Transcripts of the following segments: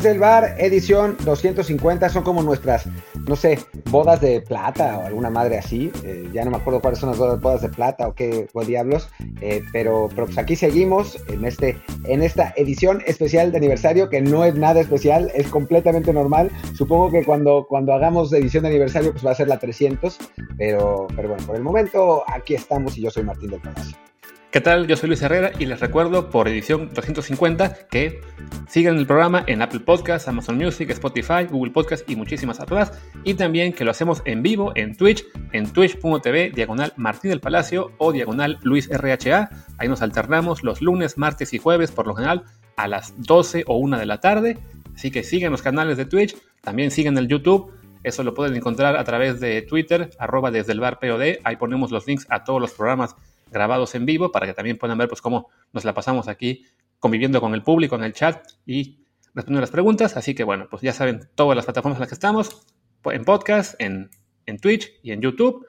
desde el bar, edición 250, son como nuestras, no sé, bodas de plata o alguna madre así. Eh, ya no me acuerdo cuáles son las bodas de plata o qué, diablos, eh, pero, pero pues aquí seguimos en, este, en esta edición especial de aniversario, que no es nada especial, es completamente normal. Supongo que cuando, cuando hagamos edición de aniversario, pues va a ser la 300, pero, pero bueno, por el momento aquí estamos y yo soy Martín del Palacio. ¿Qué tal? Yo soy Luis Herrera y les recuerdo por edición 250 que sigan el programa en Apple Podcasts, Amazon Music, Spotify, Google Podcasts y muchísimas otras. Y también que lo hacemos en vivo en Twitch, en twitch.tv, diagonal Martín del Palacio o diagonal Luis RHA. Ahí nos alternamos los lunes, martes y jueves por lo general a las 12 o 1 de la tarde. Así que sigan los canales de Twitch, también sigan el YouTube. Eso lo pueden encontrar a través de Twitter, arroba desde el bar POD. Ahí ponemos los links a todos los programas grabados en vivo para que también puedan ver pues cómo nos la pasamos aquí conviviendo con el público en el chat y respondiendo las preguntas. Así que bueno, pues ya saben todas las plataformas en las que estamos, pues, en podcast, en, en Twitch y en YouTube.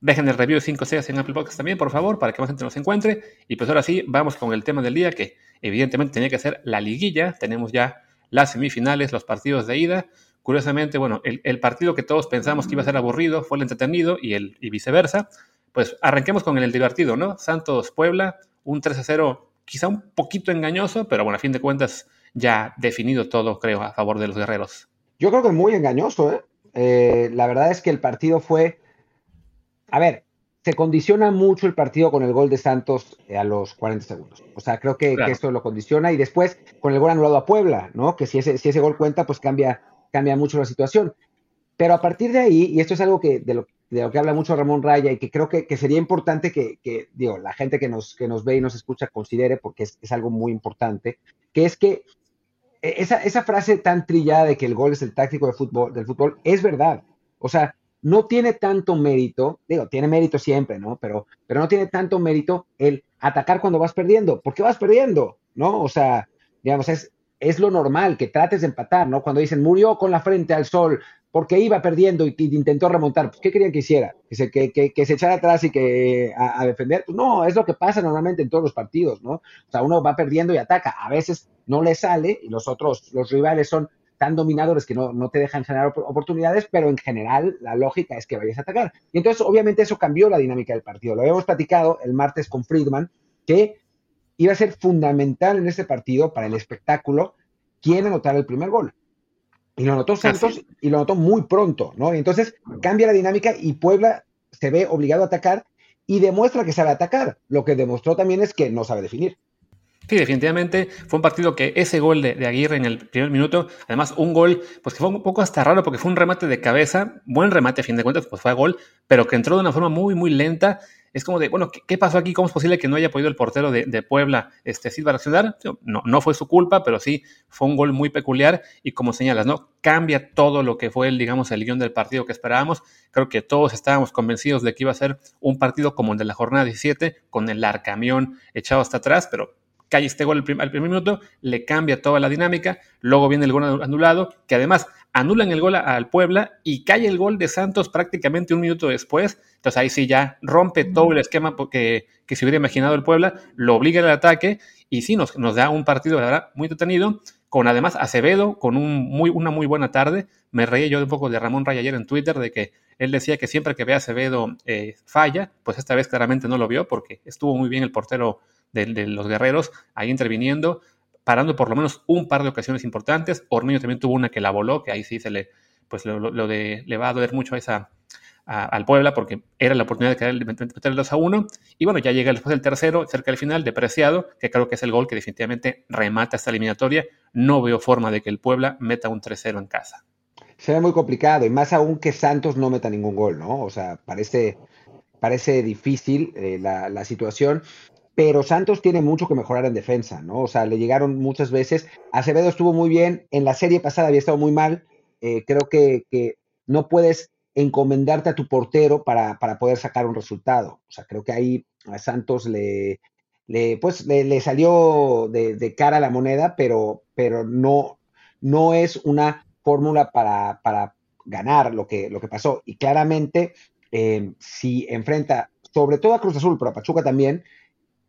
Dejen el review de 5 6 en Apple Podcast también, por favor, para que más gente nos encuentre. Y pues ahora sí, vamos con el tema del día, que evidentemente tenía que ser la liguilla. Tenemos ya las semifinales, los partidos de ida. Curiosamente, bueno, el, el partido que todos pensamos que iba a ser aburrido fue el entretenido y, el, y viceversa pues arranquemos con el divertido, ¿no? Santos Puebla, un 3 0, quizá un poquito engañoso, pero bueno, a fin de cuentas ya definido todo, creo, a favor de los guerreros. Yo creo que muy engañoso, ¿eh? eh la verdad es que el partido fue. A ver, se condiciona mucho el partido con el gol de Santos a los 40 segundos. O sea, creo que, esto lo condiciona y después con el gol anulado a Puebla, ¿no? Que si ese, si ese gol cuenta, pues cambia, cambia mucho la situación. Pero a partir de ahí, y esto es algo que de lo, de lo que habla mucho Ramón Raya y que creo que, sería importante que, digo, la gente que nos, que nos ve y nos escucha considere, porque es, algo muy importante, que es que e, esa, esa, frase tan trillada de que el gol es el táctico de fútbol, del fútbol es verdad. O sea, no tiene tanto mérito, digo, tiene mérito siempre, ¿no? Pero, pero no tiene tanto mérito el atacar cuando vas perdiendo. ¿Por qué vas perdiendo? ¿No? O sea, digamos, es, es lo normal que trates de empatar, ¿no? Cuando dicen murió con la frente al sol, porque iba perdiendo y, intentó remontar. Pues, ¿Qué querían que hiciera? ¿Que se, que, se echara atrás y que a, defender? Pues no, es lo que pasa normalmente en todos los partidos, ¿no? O sea, uno va perdiendo y ataca. A veces no le sale y los otros, los rivales son tan dominadores que no, te dejan generar oportunidades, pero en general la lógica es que vayas a atacar. Y entonces, obviamente, eso cambió la dinámica del partido. Lo habíamos platicado el martes con Friedman, que iba a ser fundamental en este partido para el espectáculo quién anotar el primer gol. Y lo notó Santos y lo notó muy pronto, ¿no? Y entonces cambia la dinámica y Puebla se ve obligado a atacar y demuestra que sabe atacar. Lo que demostró también es que no sabe definir. Sí, definitivamente fue un partido que ese gol de, Aguirre en el primer minuto, además un gol, pues que fue un poco hasta raro porque fue un remate de cabeza, buen remate a fin de cuentas, pues fue a gol, pero que entró de una forma muy, muy lenta es como de, bueno, ¿qué, pasó aquí? ¿Cómo es posible que no haya podido el portero de, Puebla este, Silva reaccionar? No, no fue su culpa, pero sí fue un gol muy peculiar y como señalas, ¿no? Cambia todo lo que fue, el, digamos, el guion del partido que esperábamos. Creo que todos estábamos convencidos de que iba a ser un partido como el de la jornada 17, con el arcamión echado hasta atrás, pero cae este gol al primer, minuto, le cambia toda la dinámica, luego viene el gol anulado, que además anulan el gol al Puebla y cae el gol de Santos prácticamente un minuto después. Entonces ahí sí ya rompe todo el esquema que, que se hubiera imaginado el Puebla, lo obliga al ataque y sí nos, nos da un partido, la verdad, muy detenido, con además Acevedo, con un muy, una muy buena tarde. Me reí yo un poco de Ramón Ray ayer en Twitter de que él decía que siempre que ve a Acevedo eh, falla, pues esta vez claramente no lo vio porque estuvo muy bien el portero de, de los guerreros ahí interviniendo parando por lo menos un par de ocasiones importantes. Ormeño también tuvo una que la voló, que ahí sí se le, pues lo, de, le va a doler mucho a esa, al Puebla porque era la oportunidad de, meter el 2 a 1. Y bueno, ya llega después del tercero, cerca del final, depreciado, que creo que es el gol que definitivamente remata esta eliminatoria. No veo forma de que el Puebla meta un 3-0 en casa. Se ve muy complicado y más aún que Santos no meta ningún gol, ¿no? O sea, parece, parece difícil eh, la, la, situación pero Santos tiene mucho que mejorar en defensa, ¿no? O sea, le llegaron muchas veces. Acevedo estuvo muy bien, en la serie pasada había estado muy mal. Eh, creo que, no puedes encomendarte a tu portero para, poder sacar un resultado. O sea, creo que ahí a Santos le, pues, le, salió de, cara la moneda, pero, pero no, no es una fórmula para, para ganar lo que, lo que pasó. Y claramente, eh, si enfrenta, sobre todo a Cruz Azul, pero a Pachuca también,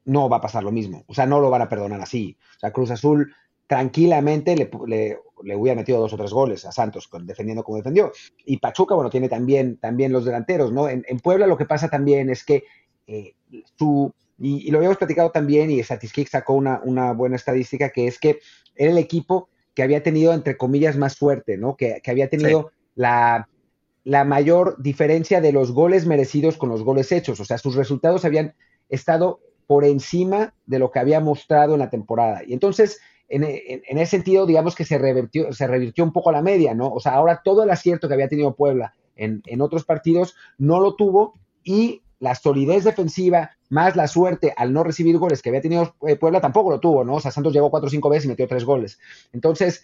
no va a pasar lo mismo. O sea, no lo van a perdonar así. O sea, Cruz Azul tranquilamente le, le hubiera metido dos o tres goles a Santos, defendiendo como defendió. Y Pachuca, bueno, tiene también, también los delanteros, ¿no? En, Puebla lo que pasa también es que eh, su, y, lo habíamos platicado también, y Statistics sacó una, una buena estadística, que es que era el equipo que había tenido, entre comillas, más fuerte, ¿no? Que, había tenido la, la mayor diferencia de los goles merecidos con los goles hechos. O sea, sus resultados habían estado por encima de lo que había mostrado en la temporada. Y entonces, en, ese sentido, digamos que se revirtió, se revirtió un poco la media, ¿no? O sea, ahora todo el acierto que había tenido Puebla en, en otros partidos no lo tuvo y la solidez defensiva más la suerte al no recibir goles que había tenido eh, Puebla tampoco lo tuvo, ¿no? O sea, Santos llegó cuatro o cinco veces y metió tres goles. Entonces,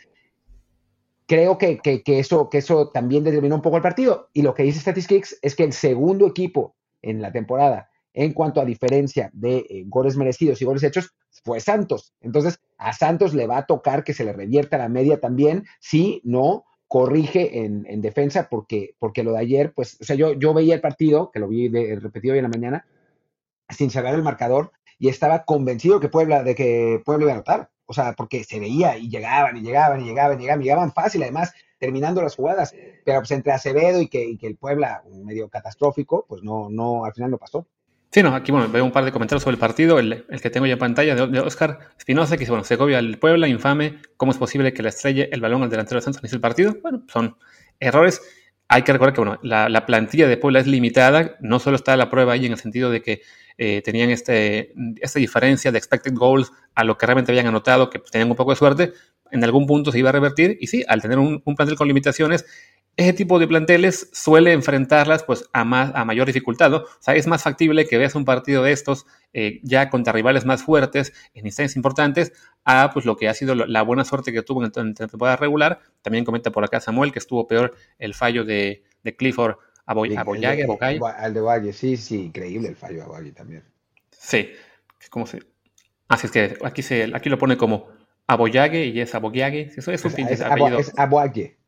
creo que, que, eso, que eso también determinó un poco el partido. Y lo que dice Statistics es que el segundo equipo en la temporada, en cuanto a diferencia de eh, goles merecidos y goles hechos, fue Santos. Entonces, a Santos le va a tocar que se le revierta la media también, si no corrige en, en, defensa, porque, porque lo de ayer, pues, o sea, yo, yo veía el partido, que lo vi de, repetido hoy en la mañana, sin saber el marcador, y estaba convencido que Puebla, de que Puebla iba a anotar. O sea, porque se veía y llegaban y llegaban y llegaban y llegaban, llegaban fácil, además, terminando las jugadas. Pero pues entre Acevedo y que, y que el Puebla, medio catastrófico, pues no, no, al final no pasó. Sí, no, aquí bueno, veo un par de comentarios sobre el partido, el, que tengo ya en pantalla de, Oscar Espinosa, que dice, bueno, Segovia, el Puebla, infame, ¿cómo es posible que le estrelle el balón al delantero de Santos en el partido? Bueno, son errores. Hay que recordar que bueno, la, plantilla de Puebla es limitada, no solo está la prueba ahí en el sentido de que eh, tenían este, esta diferencia de expected goals a lo que realmente habían anotado, que tenían un poco de suerte, en algún punto se iba a revertir, y sí, al tener un, un plantel con limitaciones, ese tipo de planteles suele enfrentarlas pues a, más, a mayor dificultad. O sea, es más factible que veas un partido de estos eh, ya contra rivales más fuertes en instancias importantes a pues lo que ha sido la buena suerte que tuvo en, la temporada regular. También comenta por acá Samuel que estuvo peor el fallo de, de Clifford a, Boy, a Boyage, Al de Valle, sí, sí, increíble el fallo a Valle también. Sí, ¿cómo se...? Así es que aquí, se, aquí lo pone como Aboyague y es Aboyague. Eso es un apellido. Es Aboyague.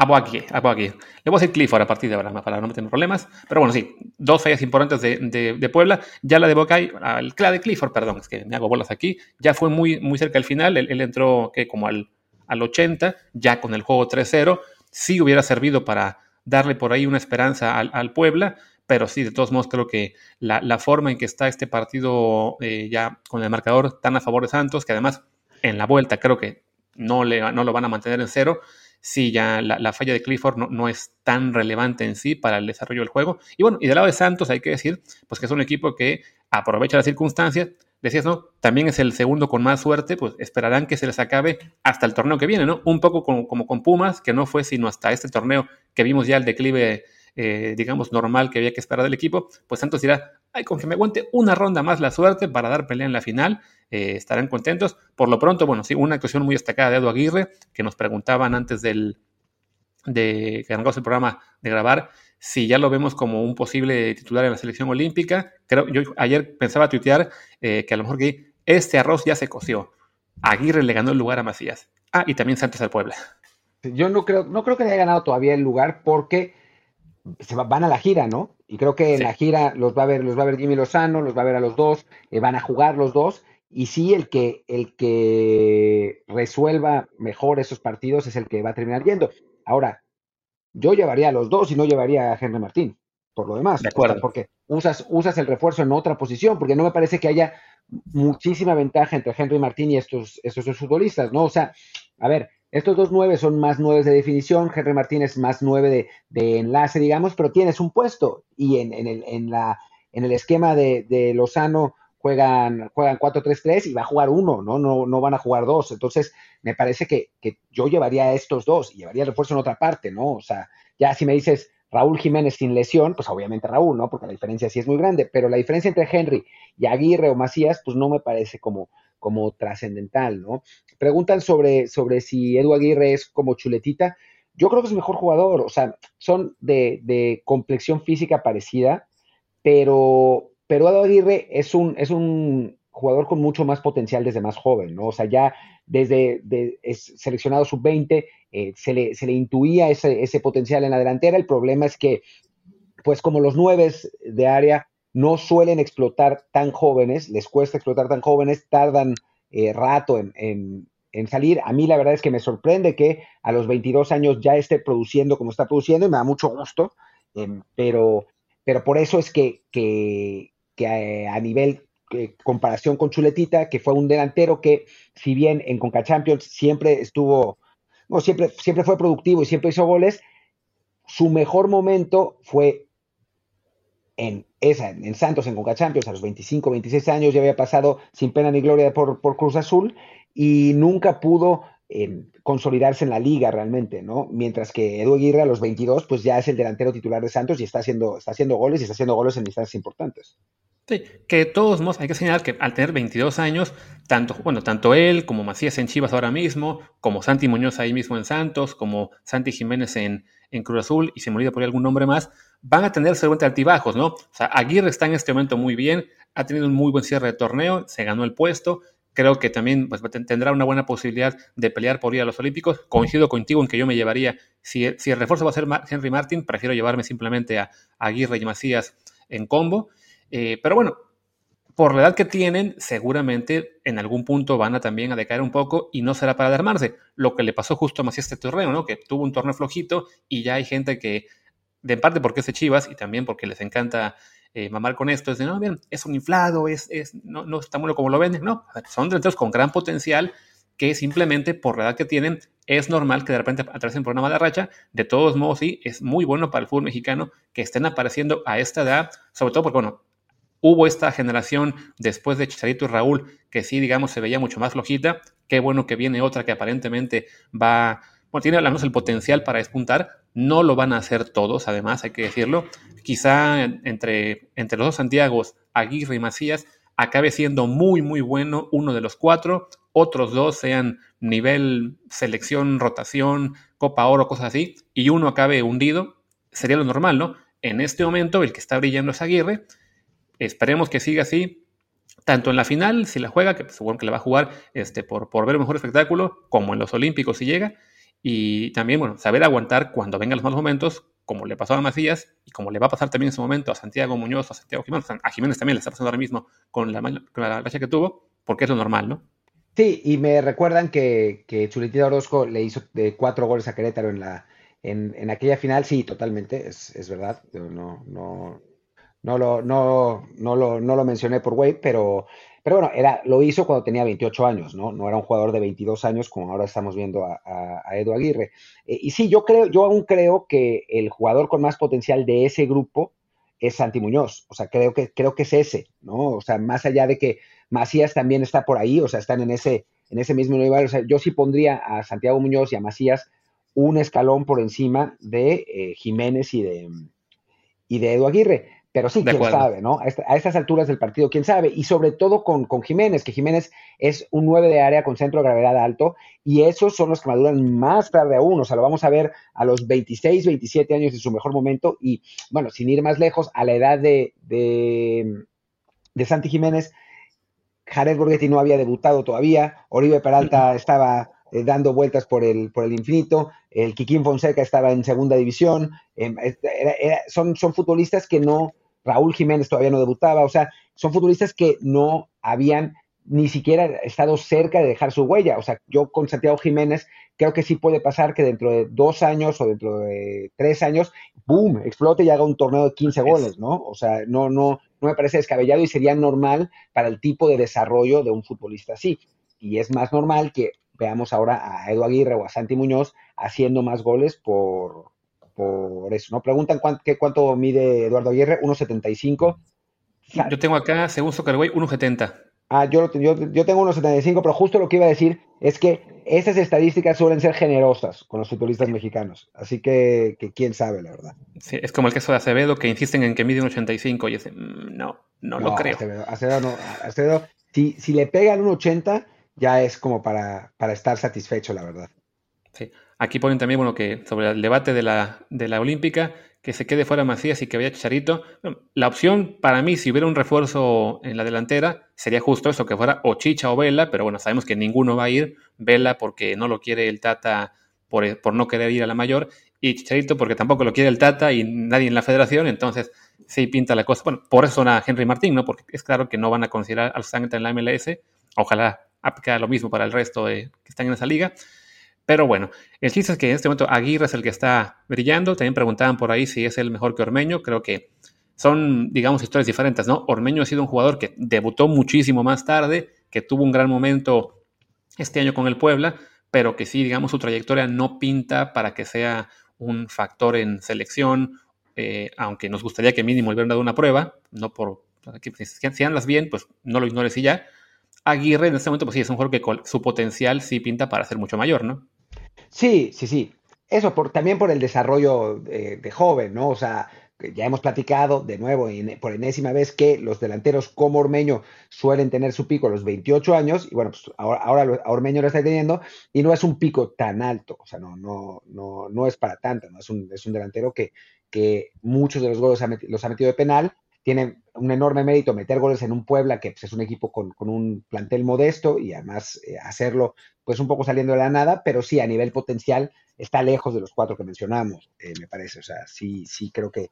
Aboagui, Aboagui. Le voy a decir Clifford a partir de ahora para no meterme problemas. Pero bueno, sí, dos fallas importantes de, Puebla. Ya la de Bocay, la de Clifford, perdón, es que me hago bolas aquí. Ya fue muy, muy cerca al final. Él, entró que como al, al 80, ya con el juego 3-0. Sí hubiera servido para darle por ahí una esperanza al, Puebla. Pero sí, de todos modos, creo que la, forma en que está este partido eh, ya con el marcador tan a favor de Santos, que además en la vuelta creo que no, le, no lo van a mantener en cero sí, ya la, falla de Clifford no, es tan relevante en sí para el desarrollo del juego. Y bueno, y del lado de Santos hay que decir, pues que es un equipo que aprovecha las circunstancias. Decías, ¿no? También es el segundo con más suerte, pues esperarán que se les acabe hasta el torneo que viene, ¿no? Un poco como, como con Pumas, que no fue sino hasta este torneo que vimos ya el declive eh, digamos, normal que había que esperar del equipo, pues Santos dirá, ay, con que me aguante una ronda más la suerte para dar pelea en la final, eh, estarán contentos. Por lo pronto, bueno, sí, una actuación muy destacada de Edu Aguirre, que nos preguntaban antes del, de que arrancamos el programa de grabar, si ya lo vemos como un posible titular en la selección olímpica. Creo, yo ayer pensaba tuitear eh, que a lo mejor este arroz ya se coció. Aguirre le ganó el lugar a Macías. Ah, y también Santos al Puebla. Yo no creo, no creo que le haya ganado todavía el lugar porque se van a la gira, ¿no? Y creo que en la gira los va a ver, los va a ver Jimmy Lozano, los va a ver a los dos, eh, van a jugar los dos, y sí, el que, el que resuelva mejor esos partidos es el que va a terminar yendo. Ahora, yo llevaría a los dos y no llevaría a Henry Martín, por lo demás. De acuerdo. porque usas, usas el refuerzo en otra posición, porque no me parece que haya muchísima ventaja entre Henry Martín y estos, estos dos futbolistas, ¿no? O sea, a ver, estos dos nueve son más nueve de definición, Henry Martínez más nueve de, enlace, digamos, pero tienes un puesto y en, el, en, la, en el esquema de, Lozano juegan, juegan 4-3-3 y va a jugar uno, ¿no? ¿no? No van a jugar dos. Entonces, me parece que, yo llevaría estos dos y llevaría el refuerzo en otra parte, ¿no? O sea, ya si me dices Raúl Jiménez sin lesión, pues obviamente Raúl, ¿no? Porque la diferencia sí es muy grande, pero la diferencia entre Henry y Aguirre o Macías, pues no me parece como, como trascendental, ¿no? Preguntan sobre, sobre si Edu Aguirre es como chuletita. Yo creo que es mejor jugador, o sea, son de, de complexión física parecida, pero, pero Edu Aguirre es un, es un jugador con mucho más potencial desde más joven, ¿no? O sea, ya desde es seleccionado sub-20 eh, se, le, se, le, intuía ese, ese, potencial en la delantera. El problema es que, pues como los nueve de área no suelen explotar tan jóvenes, les cuesta explotar tan jóvenes, tardan eh, rato en, en salir. A mí la verdad es que me sorprende que a los 22 años ya esté produciendo como está produciendo y me da mucho gusto, em, pero, pero por eso es que, que, que a, nivel eh, comparación con Chuletita, que fue un delantero que, si bien en Conca Champions siempre estuvo, no, siempre, siempre fue productivo y siempre hizo goles, su mejor momento fue en, esa, en Santos, en Conca Champions, a los 25, 26 años, ya había pasado sin pena ni gloria por, por Cruz Azul y nunca pudo eh, consolidarse en la liga realmente, ¿no? Mientras que Edu Aguirre a los 22, pues ya es el delantero titular de Santos y está haciendo, está haciendo goles y está haciendo goles en distancias importantes. Sí, que de todos modos hay que señalar que al tener 22 años, tanto, bueno, tanto él como Macías en Chivas ahora mismo, como Santi Muñoz ahí mismo en Santos, como Santi Jiménez en, en Cruz Azul, y se me olvida por ahí algún nombre más, van a tener seguramente altibajos, ¿no? O sea, Aguirre está en este momento muy bien, ha tenido un muy buen cierre de torneo, se ganó el puesto, creo que también pues, tendrá una buena posibilidad de pelear por ir a los Olímpicos. Coincido contigo en que yo me llevaría, si, el refuerzo va a ser Henry Martin, prefiero llevarme simplemente a, Aguirre y Macías en combo. Eh, pero bueno, por la edad que tienen, seguramente en algún punto van a también a decaer un poco y no será para armarse. Lo que le pasó justo a Macías este torneo, ¿no? Que tuvo un torneo flojito y ya hay gente que, de parte porque es de Chivas y también porque les encanta eh, mamar con esto, es de, no, bien, es un inflado, es, es, no, no está bueno como lo venden, no, son delanteros con gran potencial que simplemente por la edad que tienen es normal que de repente atraviesen por una mala racha. De todos modos, sí, es muy bueno para el fútbol mexicano que estén apareciendo a esta edad, sobre todo porque, bueno, hubo esta generación después de Chicharito y Raúl que sí, digamos, se veía mucho más flojita. Qué bueno que viene otra que aparentemente va, bueno, tiene al menos el potencial para despuntar. No lo van a hacer todos, además, hay que decirlo. Quizá entre, entre los dos Santiagos, Aguirre y Macías, acabe siendo muy, muy bueno uno de los cuatro. Otros dos sean nivel selección, rotación, Copa Oro, cosas así, y uno acabe hundido. Sería lo normal, ¿no? En este momento, el que está brillando es Aguirre. Esperemos que siga así, tanto en la final, si la juega, que seguro que la va a jugar este, por, por ver un mejor espectáculo, como en los Olímpicos si llega. Y también, bueno, saber aguantar cuando vengan los malos momentos, como le pasó a Macías y como le va a pasar también en su momento a Santiago Muñoz, a Santiago Jiménez, a Jiménez también le está pasando ahora mismo con la, con que tuvo, porque es lo normal, ¿no? Sí, y me recuerdan que, que Orozco le hizo de cuatro goles a Querétaro en la en, en aquella final, sí, totalmente, es, es verdad. No, no, no lo, no, no lo, no lo mencioné por Wade, pero pero bueno, era, lo hizo cuando tenía 28 años, ¿no? No era un jugador de 22 años como ahora estamos viendo a, a, Edu Aguirre. Eh, y sí, yo creo, yo aún creo que el jugador con más potencial de ese grupo es Santi Muñoz. O sea, creo que, creo que es ese, ¿no? O sea, más allá de que Macías también está por ahí, o sea, están en ese, en ese mismo nivel. O sea, yo sí pondría a Santiago Muñoz y a Macías un escalón por encima de eh, Jiménez y de, y de Edu Aguirre. Pero sí, quién sabe, ¿no? A, estas alturas del partido, quién sabe. Y sobre todo con, con, Jiménez, que Jiménez es un 9 de área con centro de gravedad alto, y esos son los que maduran más tarde aún. O sea, lo vamos a ver a los 26, 27 años de su mejor momento. Y bueno, sin ir más lejos, a la edad de, de, de Santi Jiménez, Jared Borghetti no había debutado todavía, Oribe Peralta estaba eh, dando vueltas por el, por el infinito, el Kikín Fonseca estaba en segunda división, em, son, son futbolistas que no, Raúl Jiménez todavía no debutaba, o sea, son futbolistas que no habían ni siquiera estado cerca de dejar su huella. O sea, yo con Santiago Jiménez creo que sí puede pasar que dentro de dos años o dentro de tres años, ¡boom!, explote y haga un torneo de 15 goles, ¿no? O sea, no, no, no me parece descabellado y sería normal para el tipo de desarrollo de un futbolista así. Y es más normal que veamos ahora a Edu Aguirre o a Santi Muñoz haciendo más goles por, por eso, ¿no? Preguntan cuánto, qué, cuánto mide Eduardo Aguirre, 1.75. Yo tengo acá, según Soccerway, 1.70. Ah, yo, yo, yo tengo 1.75, pero justo lo que iba a decir es que esas estadísticas suelen ser generosas con los futbolistas mexicanos. Así que, quién sabe, la verdad. Sí, es como el caso de Acevedo, que insisten en que mide 1.85 y dicen, mm, no, no, lo creo. Acevedo, Acevedo no. Acevedo, si, si le pegan 1.80, ya es como para, para estar satisfecho, la verdad. Sí. Aquí ponen también, bueno, que sobre el debate de la, de la Olímpica, que se quede fuera Macías y que vaya Chicharito. la opción para mí, si hubiera un refuerzo en la delantera, sería justo eso, que fuera o Chicha o Vela, pero bueno, sabemos que ninguno va a ir. Vela porque no lo quiere el Tata por, por no querer ir a la mayor, y Chicharito porque tampoco lo quiere el Tata y nadie en la federación, entonces sí pinta la cosa. Bueno, por eso a Henry Martín, ¿no? Porque es claro que no van a considerar al Sangre en la MLS. Ojalá aplicar lo mismo para el resto de, que están en esa liga. Pero bueno, el chiste es que en este momento Aguirre es el que está brillando. También preguntaban por ahí si es el mejor que Ormeño. Creo que son, digamos, historias diferentes, ¿no? Ormeño ha sido un jugador que debutó muchísimo más tarde, que tuvo un gran momento este año con el Puebla, pero que sí, digamos, su trayectoria no pinta para que sea un factor en selección, eh, aunque nos gustaría que mínimo hubieran dado una prueba, no por, si andas bien, pues no lo ignores y ya. Aguirre en este momento, pues sí, es un jugador que su potencial sí pinta para ser mucho mayor, ¿no? Sí, sí, sí. Eso también por el desarrollo de, joven, ¿no? O sea, ya hemos platicado de nuevo por enésima vez que los delanteros como Ormeño suelen tener su pico a los 28 años y bueno, pues ahora, ahora Ormeño lo está teniendo y no es un pico tan alto, o sea, no, no, no, no es para tanto, ¿no? es, un, es un delantero que, que muchos de los goles los ha metido de penal tiene un enorme mérito meter goles en un Puebla que pues, es un equipo con, un plantel modesto y además eh, hacerlo pues un poco saliendo de la nada, pero sí a nivel potencial está lejos de los cuatro que mencionamos, eh, me parece. O sea, sí, sí creo que,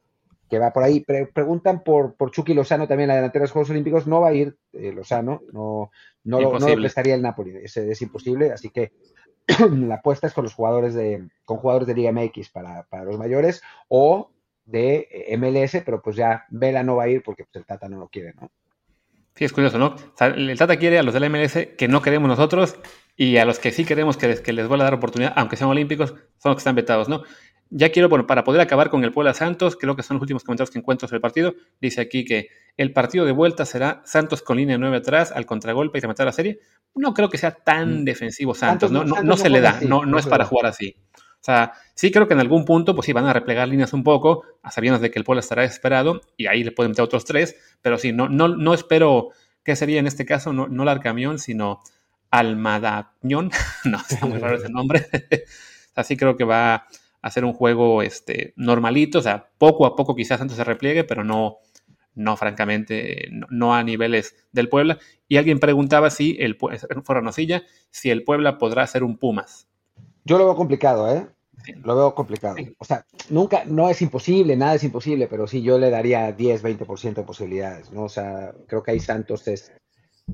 que va por ahí. preguntan por, por Chucky Lozano también, la delantera de los Juegos Olímpicos. No va a ir eh, Lozano, no, no, lo, no prestaría el Napoli, es, es imposible, así que la apuesta es con los jugadores de, con jugadores de Liga MX para, para los mayores o de eh, MLS, pero pues ya Vela no va a ir porque pues, el Tata no lo quiere, ¿no? Sí, es curioso, ¿no? el Tata quiere a los del MLS que no queremos nosotros y a los que sí queremos que les, que les vuelva a dar oportunidad, aunque sean olímpicos, son los que están vetados, ¿no? Ya quiero, bueno, para poder acabar con el Puebla Santos, creo que son los últimos comentarios que encuentro sobre el partido. Dice aquí que el partido de vuelta será Santos con línea 9 atrás, al contragolpe y rematar la serie. No creo que sea tan mm. defensivo Santos, ¿no? No, se le da, no, no es para jugar así. O sea, sí creo que en algún punto, pues sí, van a replegar líneas un poco, a sabiendas de que el Puebla estará desesperado, y ahí le pueden meter otros tres, pero sí, no, no, no espero que sería en este caso, no, no Larcamión, sino Almadañón, no, está muy raro ese nombre, así creo que va a ser un juego este, normalito, o sea, poco a poco quizás antes se repliegue, pero no, no francamente, no, a niveles del Puebla. Y alguien preguntaba si el fuera si el Puebla podrá ser un Pumas. Yo lo veo complicado, ¿eh? Lo veo complicado. O sea, nunca, no es imposible, nada es imposible, pero sí yo le daría 10, 20% de posibilidades, ¿no? O sea, creo que ahí Santos es,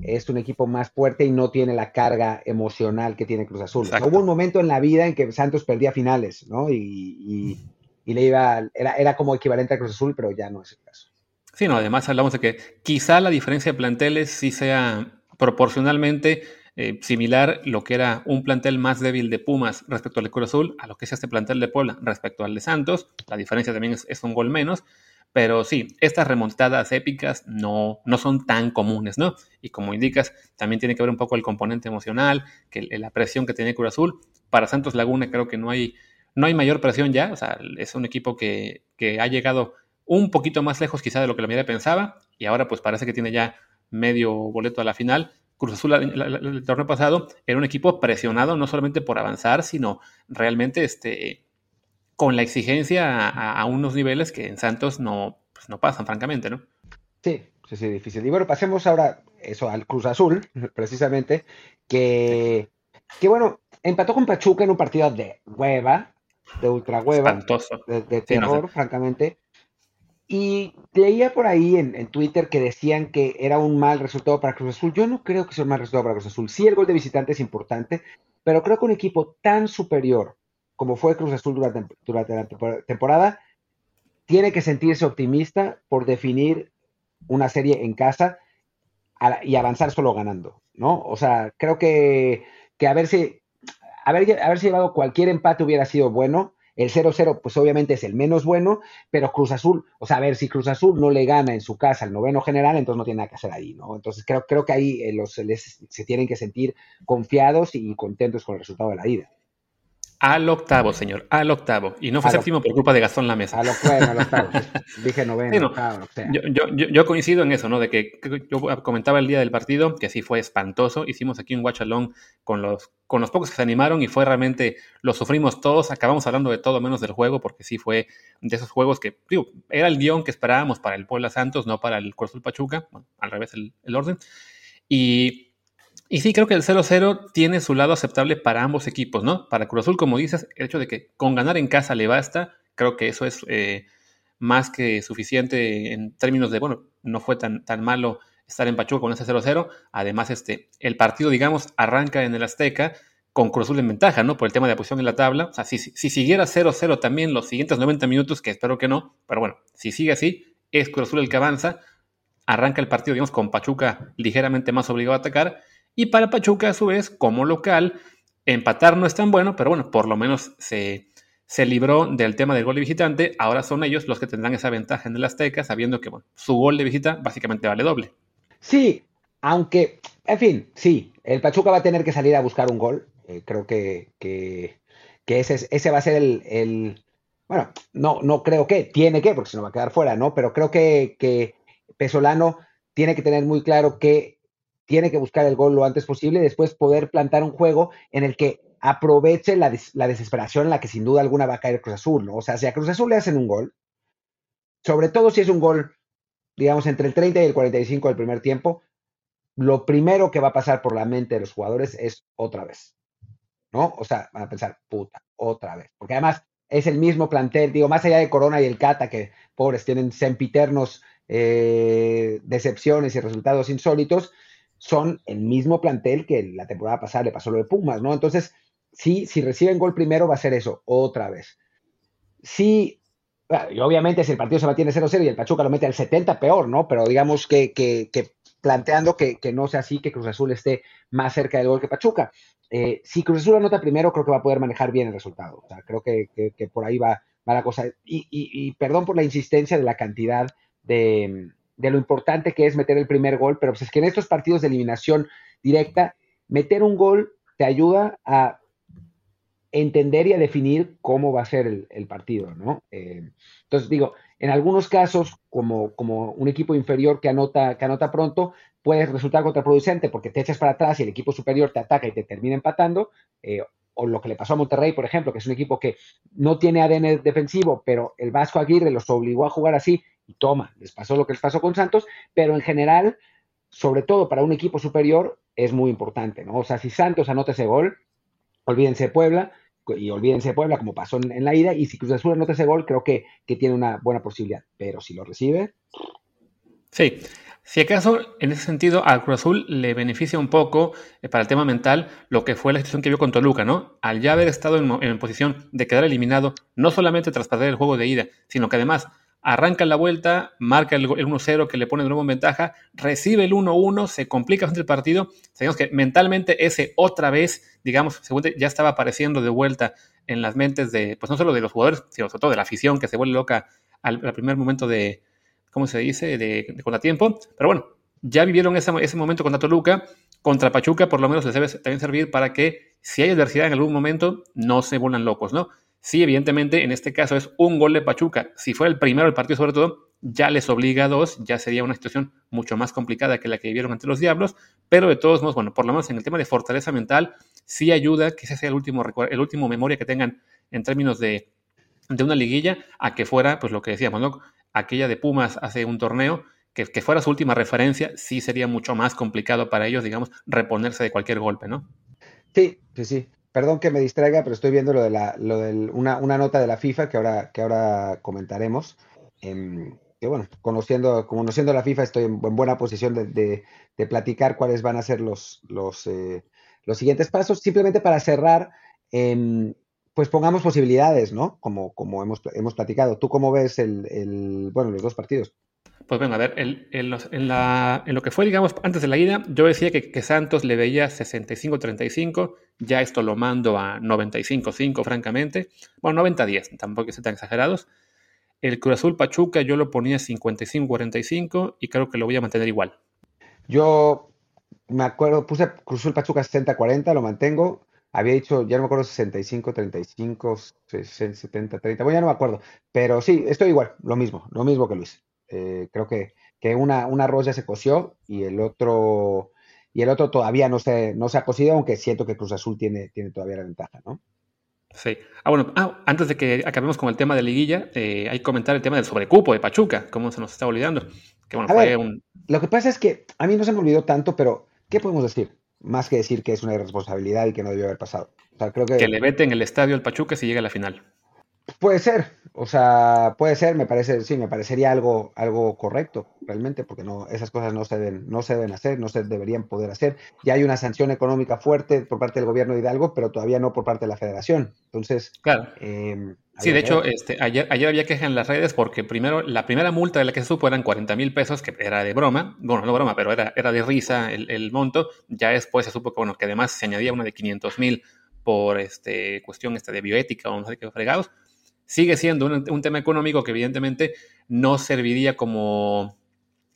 es un equipo más fuerte y no tiene la carga emocional que tiene Cruz Azul. hubo un momento en la vida en que Santos perdía finales, ¿no? Y, le iba, era, era como equivalente a Cruz Azul, pero ya no es el caso. Sí, no, además hablamos de que quizá la diferencia de planteles sí sea proporcionalmente eh, similar lo que era un plantel más débil de Pumas respecto al Cruz Azul a lo que es este plantel de Puebla respecto al de Santos. La diferencia también es, un gol menos. Pero sí, estas remontadas épicas no, no son tan comunes, ¿no? Y como indicas, también tiene que ver un poco el componente emocional, que la presión que tiene Cruz Azul. Para Santos Laguna creo que no hay, no hay mayor presión ya, o sea, es un equipo que, que ha llegado un poquito más lejos quizá de lo que la mayoría pensaba y ahora pues parece que tiene ya medio boleto a la final Cruz Azul el torneo pasado era un equipo presionado no solamente por avanzar, sino realmente este, con la exigencia a, unos niveles que en Santos no, pues no pasan, francamente, ¿no? Sí, sí, sí, difícil. Y bueno, pasemos ahora eso al Cruz Azul, precisamente, que, que bueno, empató con Pachuca en un partido de hueva, de ultra hueva, de, terror, francamente. Y leía por ahí en, Twitter que decían que era un mal resultado para Cruz Azul. Yo no creo que sea un mal resultado para Cruz Azul. Sí, el gol de visitante es importante, pero creo que un equipo tan superior como fue Cruz Azul durante, durante la temporada tiene que sentirse optimista por definir una serie en casa y avanzar solo ganando, ¿no? O sea, creo que, que haberse, haber, haberse llevado cualquier empate hubiera sido bueno el 0-0, pues obviamente es el menos bueno, pero Cruz Azul, o sea, a ver, si Cruz Azul no le gana en su casa al noveno general, entonces no tiene nada que hacer ahí, ¿no? Entonces creo, creo que ahí eh, los, se tienen que sentir confiados y contentos con el resultado de la ida. Al octavo, señor, al octavo. Y no fue séptimo por culpa de Gastón La Mesa. Al octavo, al octavo. Dije noveno, Yo, coincido en eso, ¿no? De que yo comentaba el día del partido que sí fue espantoso. Hicimos aquí un watch along con los, con los pocos que se animaron y fue realmente, lo sufrimos todos. Acabamos hablando de todo menos del juego porque sí fue de esos juegos que, digo, era el guion que esperábamos para el Puebla Santos, no para el Cruz Pachuca. al revés el, el orden. Y y sí, creo que el 0-0 tiene su lado aceptable para ambos equipos, ¿no? Para Cruz Azul, como dices, el hecho de que con ganar en casa le basta, creo que eso es eh, más que suficiente en términos de, bueno, no fue tan, tan malo estar en Pachuca con ese 0-0. Además, este, el partido, digamos, arranca en el Azteca con Cruz Azul en ventaja, ¿no? Por el tema de la posición en la tabla. O sea, si, si siguiera 0-0 también los siguientes 90 minutos, que espero que no, pero bueno, si sigue así, es Cruz Azul el que avanza. Arranca el partido, digamos, con Pachuca ligeramente más obligado a atacar. Y para Pachuca, a su vez, como local, empatar no es tan bueno, pero bueno, por lo menos se, se libró del tema del gol de visitante. Ahora son ellos los que tendrán esa ventaja en el Azteca, sabiendo que bueno, su gol de visita básicamente vale doble. Sí, aunque, en fin, sí, el Pachuca va a tener que salir a buscar un gol. Eh, creo que, que, ese, ese, va a ser el, bueno, no, no creo que, tiene que, porque si no va a quedar fuera, ¿no? Pero creo que, que Pesolano tiene que tener muy claro que tiene que buscar el gol lo antes posible y después poder plantar un juego en el que aproveche la, la, desesperación en la que sin duda alguna va a caer Cruz Azul, ¿no? O sea, si a Cruz Azul le hacen un gol, sobre todo si es un gol, digamos, entre el 30 y el 45 del primer tiempo, lo primero que va a pasar por la mente de los jugadores es otra vez. ¿no? O sea, van a pensar, puta, otra vez. Porque además es el mismo plantel, digo, más allá de Corona y el Cata, que pobres tienen sempiternos eh, decepciones y resultados insólitos, son el mismo plantel que la temporada pasada le pasó lo de Pumas, ¿no? Entonces, sí, si reciben gol primero va a ser eso, otra vez. Sí, y obviamente si el partido se mantiene 0-0 y el Pachuca lo mete al 70, peor, ¿no? Pero digamos que, que, planteando que, que, no sea así, que Cruz Azul esté más cerca del gol que Pachuca. Eh, si Cruz Azul anota primero, creo que va a poder manejar bien el resultado. O sea, creo que, por ahí va, la cosa. Y, perdón por la insistencia de la cantidad de, lo importante que es meter el primer gol, pero pues es que en estos partidos de eliminación directa, meter un gol te ayuda a entender y a definir cómo va a ser el, partido, ¿no? Eh, entonces digo, en algunos casos, como, como un equipo inferior que anota, que anota pronto, puede resultar contraproducente porque te echas para atrás y el equipo superior te ataca y te termina empatando. Eh, o lo que le pasó a Monterrey, por ejemplo, que es un equipo que no tiene ADN defensivo, pero el Vasco Aguirre los obligó a jugar así y toma, les pasó lo que les pasó con Santos, pero en general, sobre todo para un equipo superior, es muy importante, ¿no? O sea, si Santos anota ese gol, olvídense de Puebla, y olvídense de Puebla como pasó en, la ida, y si Cruz Azul anota ese gol, creo que, que tiene una buena posibilidad, pero si lo recibe... Sí, si acaso, en ese sentido, al Cruz Azul le beneficia un poco eh, para el tema mental lo que fue la situación que vio con Toluca, ¿no? Al ya haber estado en, posición de quedar eliminado, no solamente tras perder el juego de ida, sino que además arranca la vuelta, marca el, 1-0 que le pone de nuevo en ventaja, recibe el 1-1, se complica bastante el partido. Sabemos que mentalmente ese otra vez, digamos, ya estaba apareciendo de vuelta en las mentes de, pues no solo de los jugadores, sino sobre todo de la afición que se vuelve loca al primer momento de, ¿cómo se dice?, de, de contratiempo. Pero bueno, ya vivieron ese, ese, momento contra Toluca, contra Pachuca por lo menos les debe también servir para que si hay adversidad en algún momento no se vuelvan locos, ¿no? Sí, evidentemente, en este caso es un gol de Pachuca. Si fuera el primero del partido, sobre todo, ya les obliga a dos, ya sería una situación mucho más complicada que la que vivieron ante los Diablos, pero de todos modos, bueno, por lo menos en el tema de fortaleza mental, sí ayuda que ese sea el último, el último memoria que tengan en términos de, de una liguilla, a que fuera, pues lo que decíamos, ¿no? aquella de Pumas hace un torneo, que, fuera su última referencia, sí sería mucho más complicado para ellos, digamos, reponerse de cualquier golpe, ¿no? Sí, sí, sí. Perdón que me distraiga, pero estoy viendo lo de, la, lo de una, nota de la FIFA que ahora, que ahora comentaremos. Em, que bueno, conociendo, conociendo la FIFA, estoy en, buena posición de, platicar cuáles van a ser los, los, eh, los siguientes pasos. Simplemente para cerrar, em, pues pongamos posibilidades, ¿no? Como, como hemos, hemos platicado. ¿Tú cómo ves el, bueno, los dos partidos? Pues bueno, a ver, en, lo que fue, digamos, antes de la ida, yo decía que, Santos le veía 65-35, ya esto lo mando a 95-5, francamente. Bueno, 90-10, tampoco que tan exagerados. El Cruz Azul Pachuca yo lo ponía 55-45 y creo que lo voy a mantener igual. Yo me acuerdo, puse Cruz Azul Pachuca 60-40, lo mantengo había dicho, ya no me acuerdo, 65, 35, 70, 30, bueno, ya no me acuerdo, pero sí, estoy igual, lo mismo, lo mismo que Luis. Eh, creo que, que una, una arroz ya se coció y el otro y el otro todavía no se, no se ha cocido, aunque siento que Cruz Azul tiene, tiene todavía la ventaja, ¿no? Sí. Ah, bueno, ah, antes de que acabemos con el tema de liguilla, eh, hay que comentar el tema del sobrecupo de Pachuca, cómo se nos está olvidando. Que, bueno, fue un... Lo que pasa es que a mí no se me olvidó tanto, pero ¿qué podemos decir? más que decir que es una irresponsabilidad y que no debió haber pasado. creo que... que le en el estadio al Pachuca si llega a la final. Puede ser, o sea, puede ser, me parece, sí, me parecería algo, algo correcto, realmente, porque no, esas cosas no se deben, no se deben hacer, no se deberían poder hacer. Ya hay una sanción económica fuerte por parte del gobierno de Hidalgo, pero todavía no por parte de la federación. Entonces, claro. Em, sí, de hecho, este, ayer, ayer había queja en las redes porque primero, la primera multa de la que se supo eran 40 mil pesos, que era de broma, bueno, no broma, pero era, era de risa el, el monto. Ya después se supo que, bueno, que además se añadía una de 500 mil por este, cuestión esta de bioética o no sé qué fregados sigue siendo un, tema económico que evidentemente no serviría como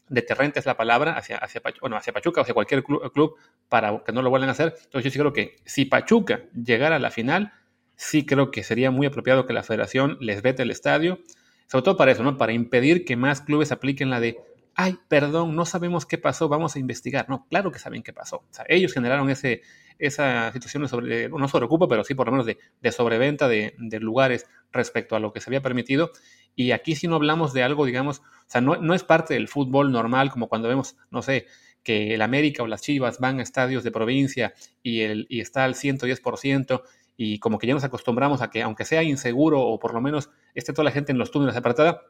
deterrente es la palabra hacia, hacia, bueno, hacia Pachuca o hacia cualquier club, para que no lo vuelvan a hacer. Entonces yo sí creo que si Pachuca llegara a la final, sí creo que sería muy apropiado que la federación les vete el estadio, sobre todo para eso, ¿no? Para impedir que más clubes apliquen la de, ay, perdón, no sabemos qué pasó, vamos a investigar. No, claro que saben qué pasó. O sea, ellos generaron ese, esa situación de sobre, no sobreocupo, pero sí por lo menos de, de sobreventa de, de, lugares respecto a lo que se había permitido. Y aquí sí no hablamos de algo, digamos, o sea, no, no es parte del fútbol normal como cuando vemos, no sé, que el América o las Chivas van a estadios de provincia y, el, y está al 110% y como que ya nos acostumbramos a que aunque sea inseguro o por lo menos esté toda la gente en los túneles apartada,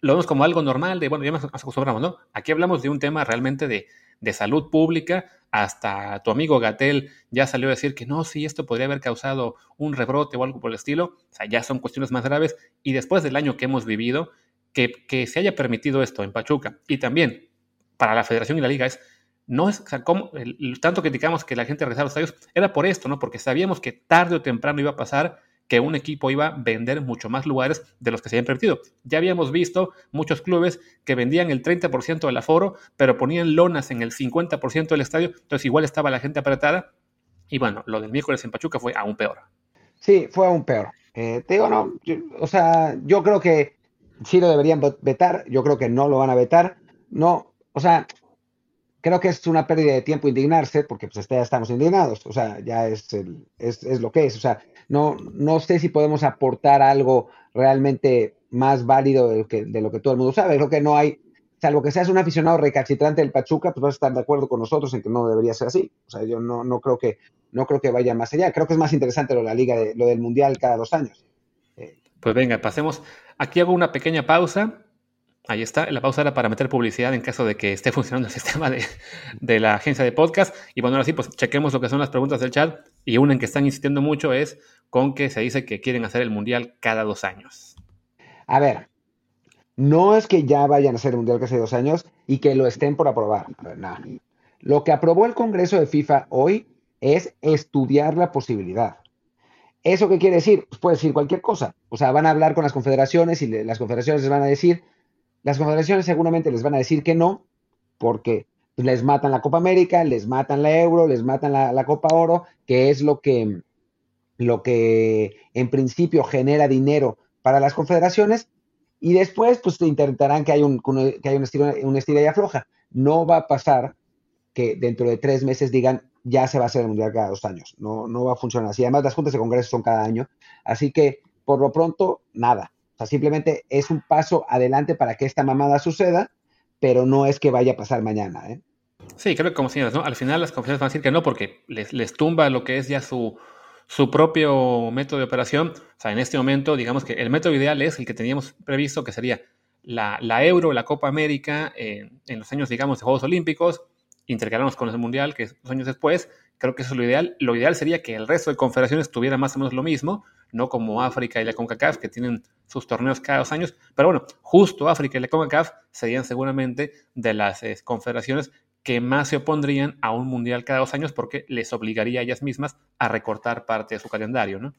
lo vemos como algo normal de, bueno, ya nos acostumbramos, ¿no? Aquí hablamos de un tema realmente de, de salud pública, hasta tu amigo Gatel ya salió a decir que no, si esto podría haber causado un rebrote o algo por el estilo, o sea, ya son cuestiones más graves, y después del año que hemos vivido, que, que se haya permitido esto en Pachuca, y también para la federación y la liga es, no es, o sea, como, tanto criticamos que la gente regresara a los estadios, era por esto, ¿no? Porque sabíamos que tarde o temprano iba a pasar que un equipo iba a vender mucho más lugares de los que se habían permitido. Ya habíamos visto muchos clubes que vendían el 30% del aforo, pero ponían lonas en el 50% del estadio, entonces igual estaba la gente apretada. Y bueno, lo del miércoles en Pachuca fue aún peor. Sí, fue aún peor. Eh, te digo, no, o sea, yo creo que sí lo deberían vetar, yo creo que no lo van a vetar. No, o sea, creo que es una pérdida de tiempo indignarse, porque pues ya estamos indignados, o sea, ya es, es, es, lo que es, o sea, no, no sé si podemos aportar algo realmente más válido de lo, que, de lo que todo el mundo sabe, creo que no hay, salvo que seas un aficionado recalcitrante del Pachuca, pues vas a estar de acuerdo con nosotros en que no debería ser así, o sea, yo no, no creo que, no creo que vaya más allá, creo que es más interesante lo de la liga, de, lo del Mundial cada dos años. Pues venga, pasemos, aquí hago una pequeña pausa, Ahí está, la pausa era para meter publicidad en caso de que esté funcionando el sistema de, de, la agencia de podcast. Y bueno, ahora sí, pues chequemos lo que son las preguntas del chat. Y una en que están insistiendo mucho es con que se dice que quieren hacer el mundial cada dos años. A ver, no es que ya vayan a hacer el mundial cada dos años y que lo estén por aprobar. Nada. Lo que aprobó el Congreso de FIFA hoy es estudiar la posibilidad. ¿Eso qué quiere decir? Pues puede decir cualquier cosa. O sea, van a hablar con las confederaciones y las confederaciones les van a decir las confederaciones seguramente les van a decir que no, porque les matan la Copa América, les matan la Euro, les matan la, Copa Oro, que es lo que, lo que en principio genera dinero para las confederaciones, y después pues intentarán que haya un, que haya un estilo, un estilo y afloja. No va a pasar que dentro de tres meses digan ya se va a hacer el Mundial cada dos años. No, no va a funcionar así. Además, las juntas de congreso son cada año. Así que, por lo pronto, nada. O sea, simplemente es un paso adelante para que esta mamada suceda, pero no es que vaya a pasar mañana. ¿eh? Sí, creo que como señoras, ¿no? Al final las conferencias van a decir que no, porque les, les tumba lo que es ya su, su propio método de operación. O sea, en este momento, digamos que el método ideal es el que teníamos previsto, que sería la, la Euro, la Copa América, eh, en los años, digamos, de Juegos Olímpicos, intercalarnos con el Mundial, que es dos años después. Creo que eso es lo ideal. Lo ideal sería que el resto de confederaciones tuviera más o menos lo mismo, no como África y la CONCACAF, que tienen sus torneos cada dos años. Pero bueno, justo África y la CONCACAF serían seguramente de las eh, confederaciones que más se opondrían a un mundial cada dos años porque les obligaría a ellas mismas a recortar parte de su calendario, ¿no?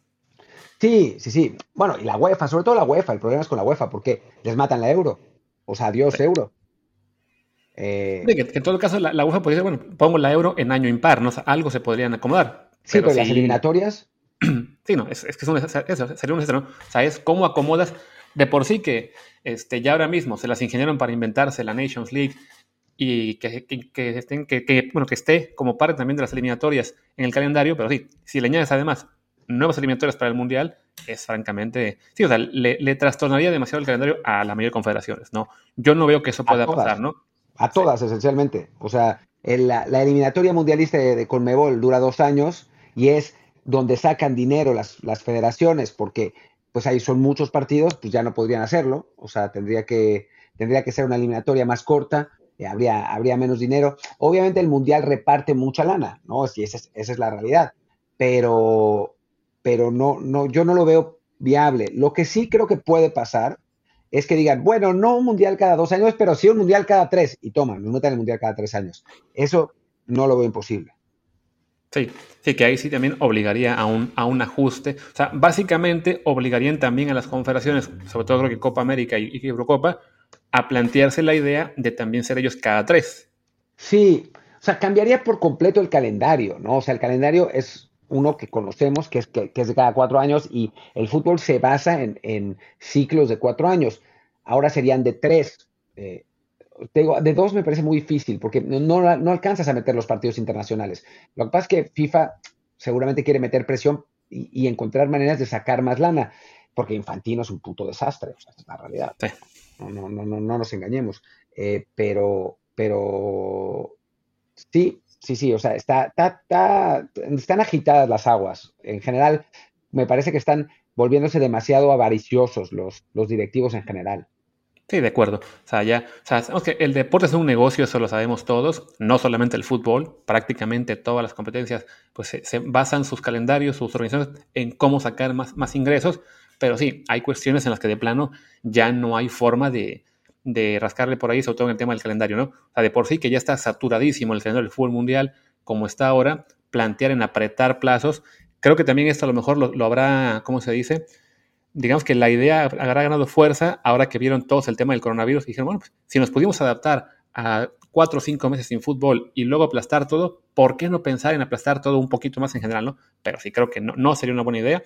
Sí, sí, sí. Bueno, y la UEFA, sobre todo la UEFA, el problema es con la UEFA, porque les matan la euro. O sea, adiós sí. euro. Eh... que, que, en todo caso la, la, UEFA podría decir, bueno, pongo la euro en año impar, ¿no? O sea, algo se podrían acomodar. Sí, pero, las eliminatorias. Sí, no, es, es que es un, eso, sería un ¿no? O sea, es cómo acomodas de por sí que este, ya ahora mismo se las ingeniaron para inventarse la Nations League y que, que, que estén, que, bueno, que esté como parte también de las eliminatorias en el calendario, pero sí, si le añades además nuevas eliminatorias para el Mundial, es francamente, sí, o sea, le, le trastornaría demasiado el calendario a la mayoría de confederaciones, ¿no? Yo no veo que eso pueda pasar, ¿no? A todas, sí. esencialmente. O sea, el, la, la, eliminatoria mundialista de, de Conmebol dura dos años y es donde sacan dinero las, las federaciones, porque pues ahí son muchos partidos, pues ya no podrían hacerlo, o sea, tendría que, tendría que ser una eliminatoria más corta, eh, habría, habría menos dinero. Obviamente el Mundial reparte mucha lana, ¿no? Sí, esa es, esa es la realidad, pero, pero no, no, yo no lo veo viable. Lo que sí creo que puede pasar es que digan, bueno, no un mundial cada dos años, pero sí un mundial cada tres, y toman, no metan el mundial cada tres años. Eso no lo veo imposible. Sí, sí, que ahí sí también obligaría a un, a un ajuste. O sea, básicamente obligarían también a las confederaciones, sobre todo creo que Copa América y, Eurocopa, a plantearse la idea de también ser ellos cada tres. Sí, o sea, cambiaría por completo el calendario, ¿no? O sea, el calendario es uno que conocemos, que es, que, es de cada cuatro años, y el fútbol se basa en, ciclos de cuatro años. Ahora serían de tres. Eh, de dos me parece muy difícil porque no, alcanzas a meter los partidos internacionales. Lo que pasa es que FIFA seguramente quiere meter presión y, encontrar maneras de sacar más lana, porque Infantino es un puto desastre, o sea, es la realidad. No, no, no, no, nos engañemos. Eh, pero, pero sí, sí, sí, o sea, está, están agitadas las aguas. En general, me parece que están volviéndose demasiado avariciosos los, los directivos en general. Sí, de acuerdo. O sea, ya, o sea, sabemos que el deporte es un negocio, eso lo sabemos todos, no solamente el fútbol, prácticamente todas las competencias pues se, basan sus calendarios, sus organizaciones en cómo sacar más, más ingresos, pero sí, hay cuestiones en las que de plano ya no hay forma de, de rascarle por ahí, sobre todo en el tema del calendario, ¿no? O sea, de por sí que ya está saturadísimo el calendario del fútbol mundial como está ahora, plantear en apretar plazos, creo que también esto a lo mejor lo, habrá, ¿cómo se dice? digamos que la idea habrá ganado fuerza ahora que vieron todos el tema del coronavirus y dijeron, bueno, pues, si nos pudimos adaptar a cuatro o cinco meses sin fútbol y luego aplastar todo, ¿por qué no pensar en aplastar todo un poquito más en general, no? Pero sí creo que no, no sería una buena idea.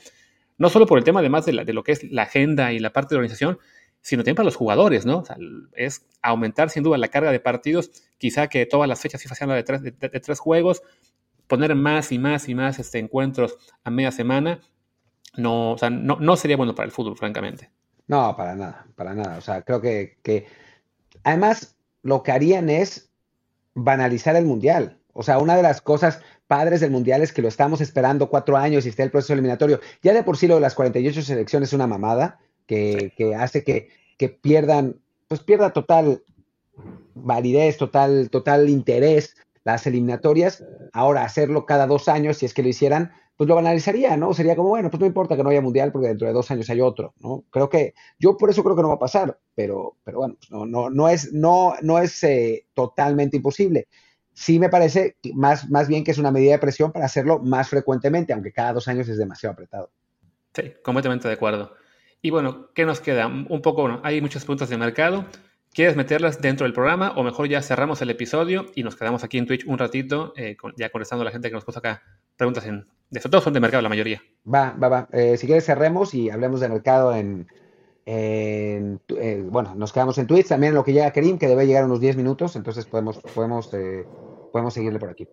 No solo por el tema además de, de lo que es la agenda y la parte de organización, sino también para los jugadores, ¿no? O sea, es aumentar sin duda la carga de partidos, quizá que todas las fechas FIFA sean de tres, de, de tres juegos, poner más y más y más este, encuentros a media semana no, o sea, no sería bueno para el fútbol, francamente. No, para nada, para nada. O sea, creo que, que además lo que harían es banalizar el mundial. O sea, una de las cosas padres del mundial es que lo estamos esperando cuatro años y está el proceso eliminatorio. Ya de por sí lo de las 48 selecciones es una mamada que, que hace que, que, pierdan, pues pierda total validez, total, total interés las eliminatorias. Ahora hacerlo cada dos años, si es que lo hicieran, pues lo banalizaría, ¿no? Sería como, bueno, pues no importa que no haya mundial porque dentro de dos años hay otro, ¿no? Creo que, yo por eso creo que no va a pasar, pero, pero bueno, pues no, no, no es, no, no es eh, totalmente imposible. Sí me parece más, más bien que es una medida de presión para hacerlo más frecuentemente, aunque cada dos años es demasiado apretado. Sí, completamente de acuerdo. Y bueno, ¿qué nos queda? Un poco, bueno, hay muchas preguntas de mercado. ¿Quieres meterlas dentro del programa o mejor ya cerramos el episodio y nos quedamos aquí en Twitch un ratito, eh, ya contestando a la gente que nos puso acá preguntas en, de todos son de mercado la mayoría. Va, va, va. Eh, si quieres cerremos y hablemos de mercado en, eh, bueno, nos quedamos en Twitch, también lo que llega Kerim, que debe llegar unos 10 minutos, entonces podemos, podemos, eh, podemos seguirle por aquí.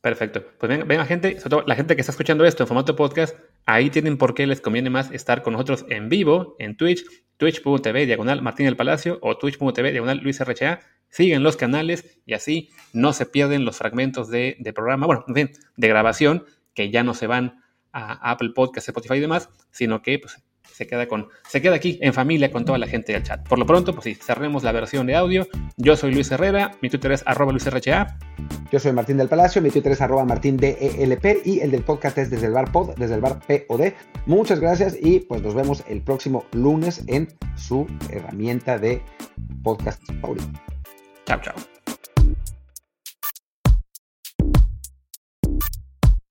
Perfecto. Pues venga, venga, gente, sobre todo la gente que está escuchando esto en formato podcast, ahí tienen por qué les conviene más estar con nosotros en vivo, en Twitch, twitch.tv diagonal Martín del Palacio o twitch.tv diagonal Luis RHA. Siguen los canales y así no se pierden los fragmentos de, programa, bueno, en fin, de grabación que ya no se van a Apple Podcast, Spotify y demás, sino que pues, se queda, con, se queda aquí en familia con toda la gente del chat. Por lo pronto, pues sí, cerremos la versión de audio. Yo soy Luis Herrera, mi Twitter es arroba luisrha. Yo soy Martín del Palacio, mi Twitter es arroba martín e y el del podcast es desde el bar pod, desde el bar POD. Muchas gracias y pues nos vemos el próximo lunes en su herramienta de podcast favorito. Chao, chao.